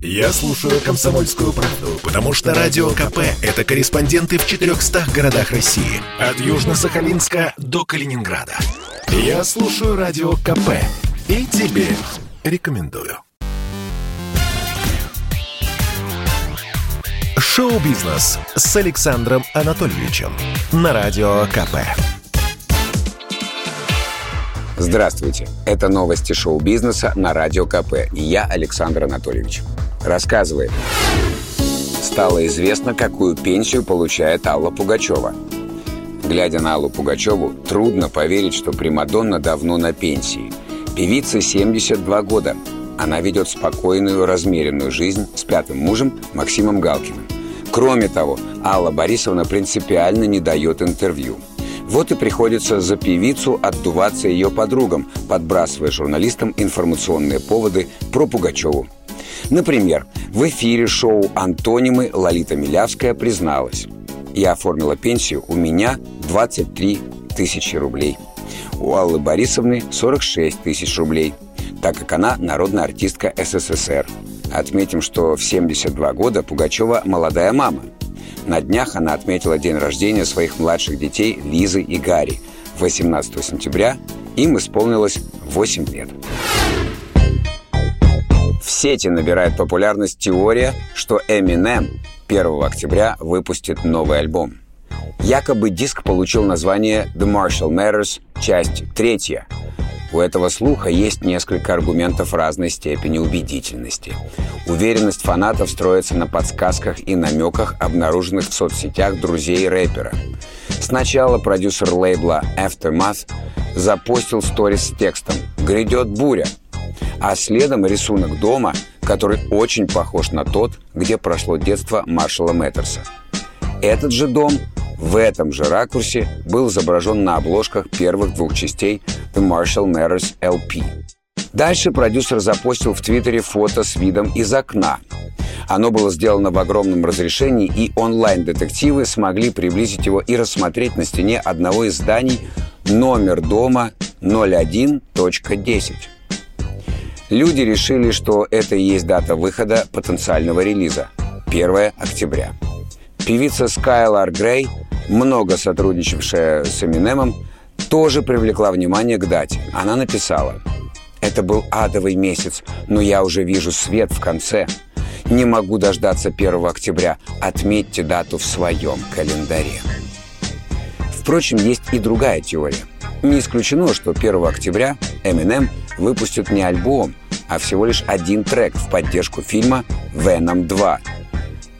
Я слушаю «Комсомольскую правду», потому что «Радио КП» — это корреспонденты в 400 городах России. От Южно-Сахалинска до Калининграда. Я слушаю «Радио КП» и тебе рекомендую. Шоу-бизнес с Александром Анатольевичем на Радио КП. Здравствуйте. Это новости шоу-бизнеса на Радио КП. Я Александр Анатольевич. Рассказывает. Стало известно, какую пенсию получает Алла Пугачева. Глядя на Аллу Пугачеву, трудно поверить, что Примадонна давно на пенсии. Певице 72 года. Она ведет спокойную, размеренную жизнь с пятым мужем Максимом Галкиным. Кроме того, Алла Борисовна принципиально не дает интервью – вот и приходится за певицу отдуваться ее подругам, подбрасывая журналистам информационные поводы про Пугачеву. Например, в эфире шоу «Антонимы» Лолита Милявская призналась. «Я оформила пенсию, у меня 23 тысячи рублей. У Аллы Борисовны 46 тысяч рублей, так как она народная артистка СССР. Отметим, что в 72 года Пугачева молодая мама – на днях она отметила день рождения своих младших детей Лизы и Гарри. 18 сентября им исполнилось 8 лет. Сети набирает популярность теория, что Eminem 1 октября выпустит новый альбом. Якобы диск получил название The Marshall Matters, часть третья. У этого слуха есть несколько аргументов разной степени убедительности. Уверенность фанатов строится на подсказках и намеках, обнаруженных в соцсетях друзей рэпера. Сначала продюсер лейбла Aftermath запостил сторис с текстом «Грядет буря», а следом рисунок дома, который очень похож на тот, где прошло детство Маршала Мэттерса. Этот же дом в этом же ракурсе был изображен на обложках первых двух частей The Marshall Matters LP. Дальше продюсер запостил в Твиттере фото с видом из окна. Оно было сделано в огромном разрешении, и онлайн-детективы смогли приблизить его и рассмотреть на стене одного из зданий номер дома 01.10. Люди решили, что это и есть дата выхода потенциального релиза – 1 октября. Певица Скайлар Грей, много сотрудничавшая с Эминемом, тоже привлекла внимание к дате. Она написала «Это был адовый месяц, но я уже вижу свет в конце. Не могу дождаться 1 октября. Отметьте дату в своем календаре». Впрочем, есть и другая теория. Не исключено, что 1 октября Eminem выпустит не альбом, а всего лишь один трек в поддержку фильма «Веном 2»,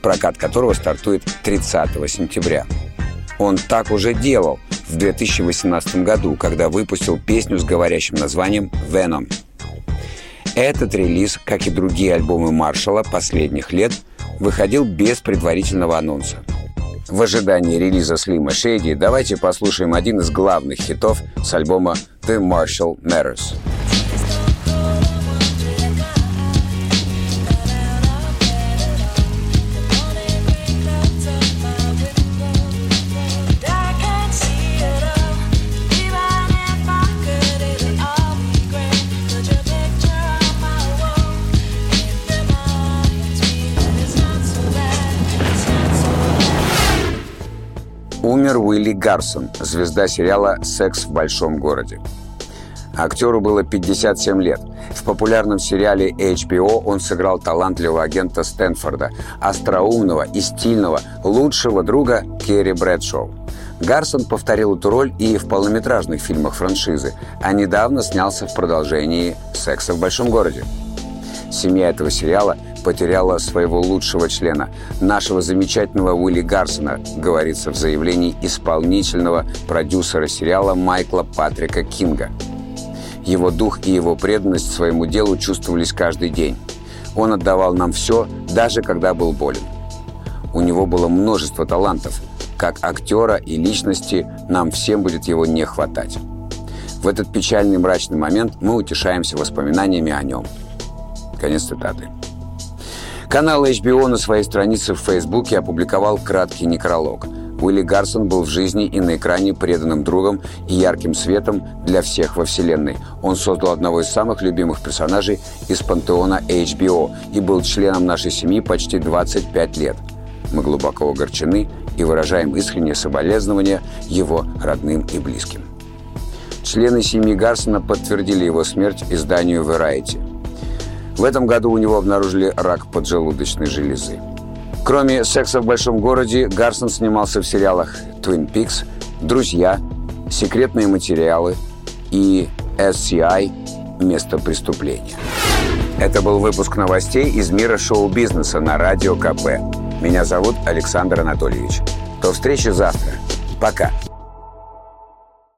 прокат которого стартует 30 сентября. Он так уже делал в 2018 году, когда выпустил песню с говорящим названием «Venom». Этот релиз, как и другие альбомы Маршала последних лет, выходил без предварительного анонса. В ожидании релиза Слима Шейди давайте послушаем один из главных хитов с альбома «The Marshall Matters». Уилли Гарсон, звезда сериала «Секс в большом городе». Актеру было 57 лет. В популярном сериале HBO он сыграл талантливого агента Стэнфорда, остроумного и стильного, лучшего друга Керри Брэдшоу. Гарсон повторил эту роль и в полнометражных фильмах франшизы, а недавно снялся в продолжении «Секса в большом городе». Семья этого сериала потеряла своего лучшего члена, нашего замечательного Уилли Гарсона, говорится в заявлении исполнительного продюсера сериала Майкла Патрика Кинга. Его дух и его преданность своему делу чувствовались каждый день. Он отдавал нам все, даже когда был болен. У него было множество талантов. Как актера и личности нам всем будет его не хватать. В этот печальный мрачный момент мы утешаемся воспоминаниями о нем. Конец цитаты. Канал HBO на своей странице в Фейсбуке опубликовал краткий некролог. Уилли Гарсон был в жизни и на экране преданным другом и ярким светом для всех во Вселенной. Он создал одного из самых любимых персонажей из пантеона HBO и был членом нашей семьи почти 25 лет. Мы глубоко огорчены и выражаем искреннее соболезнования его родным и близким. Члены семьи Гарсона подтвердили его смерть изданию Variety. В этом году у него обнаружили рак поджелудочной железы. Кроме «Секса в большом городе», Гарсон снимался в сериалах «Twin Peaks», «Друзья», «Секретные материалы» и «SCI. Место преступления». Это был выпуск новостей из мира шоу-бизнеса на Радио КП. Меня зовут Александр Анатольевич. До встречи завтра. Пока.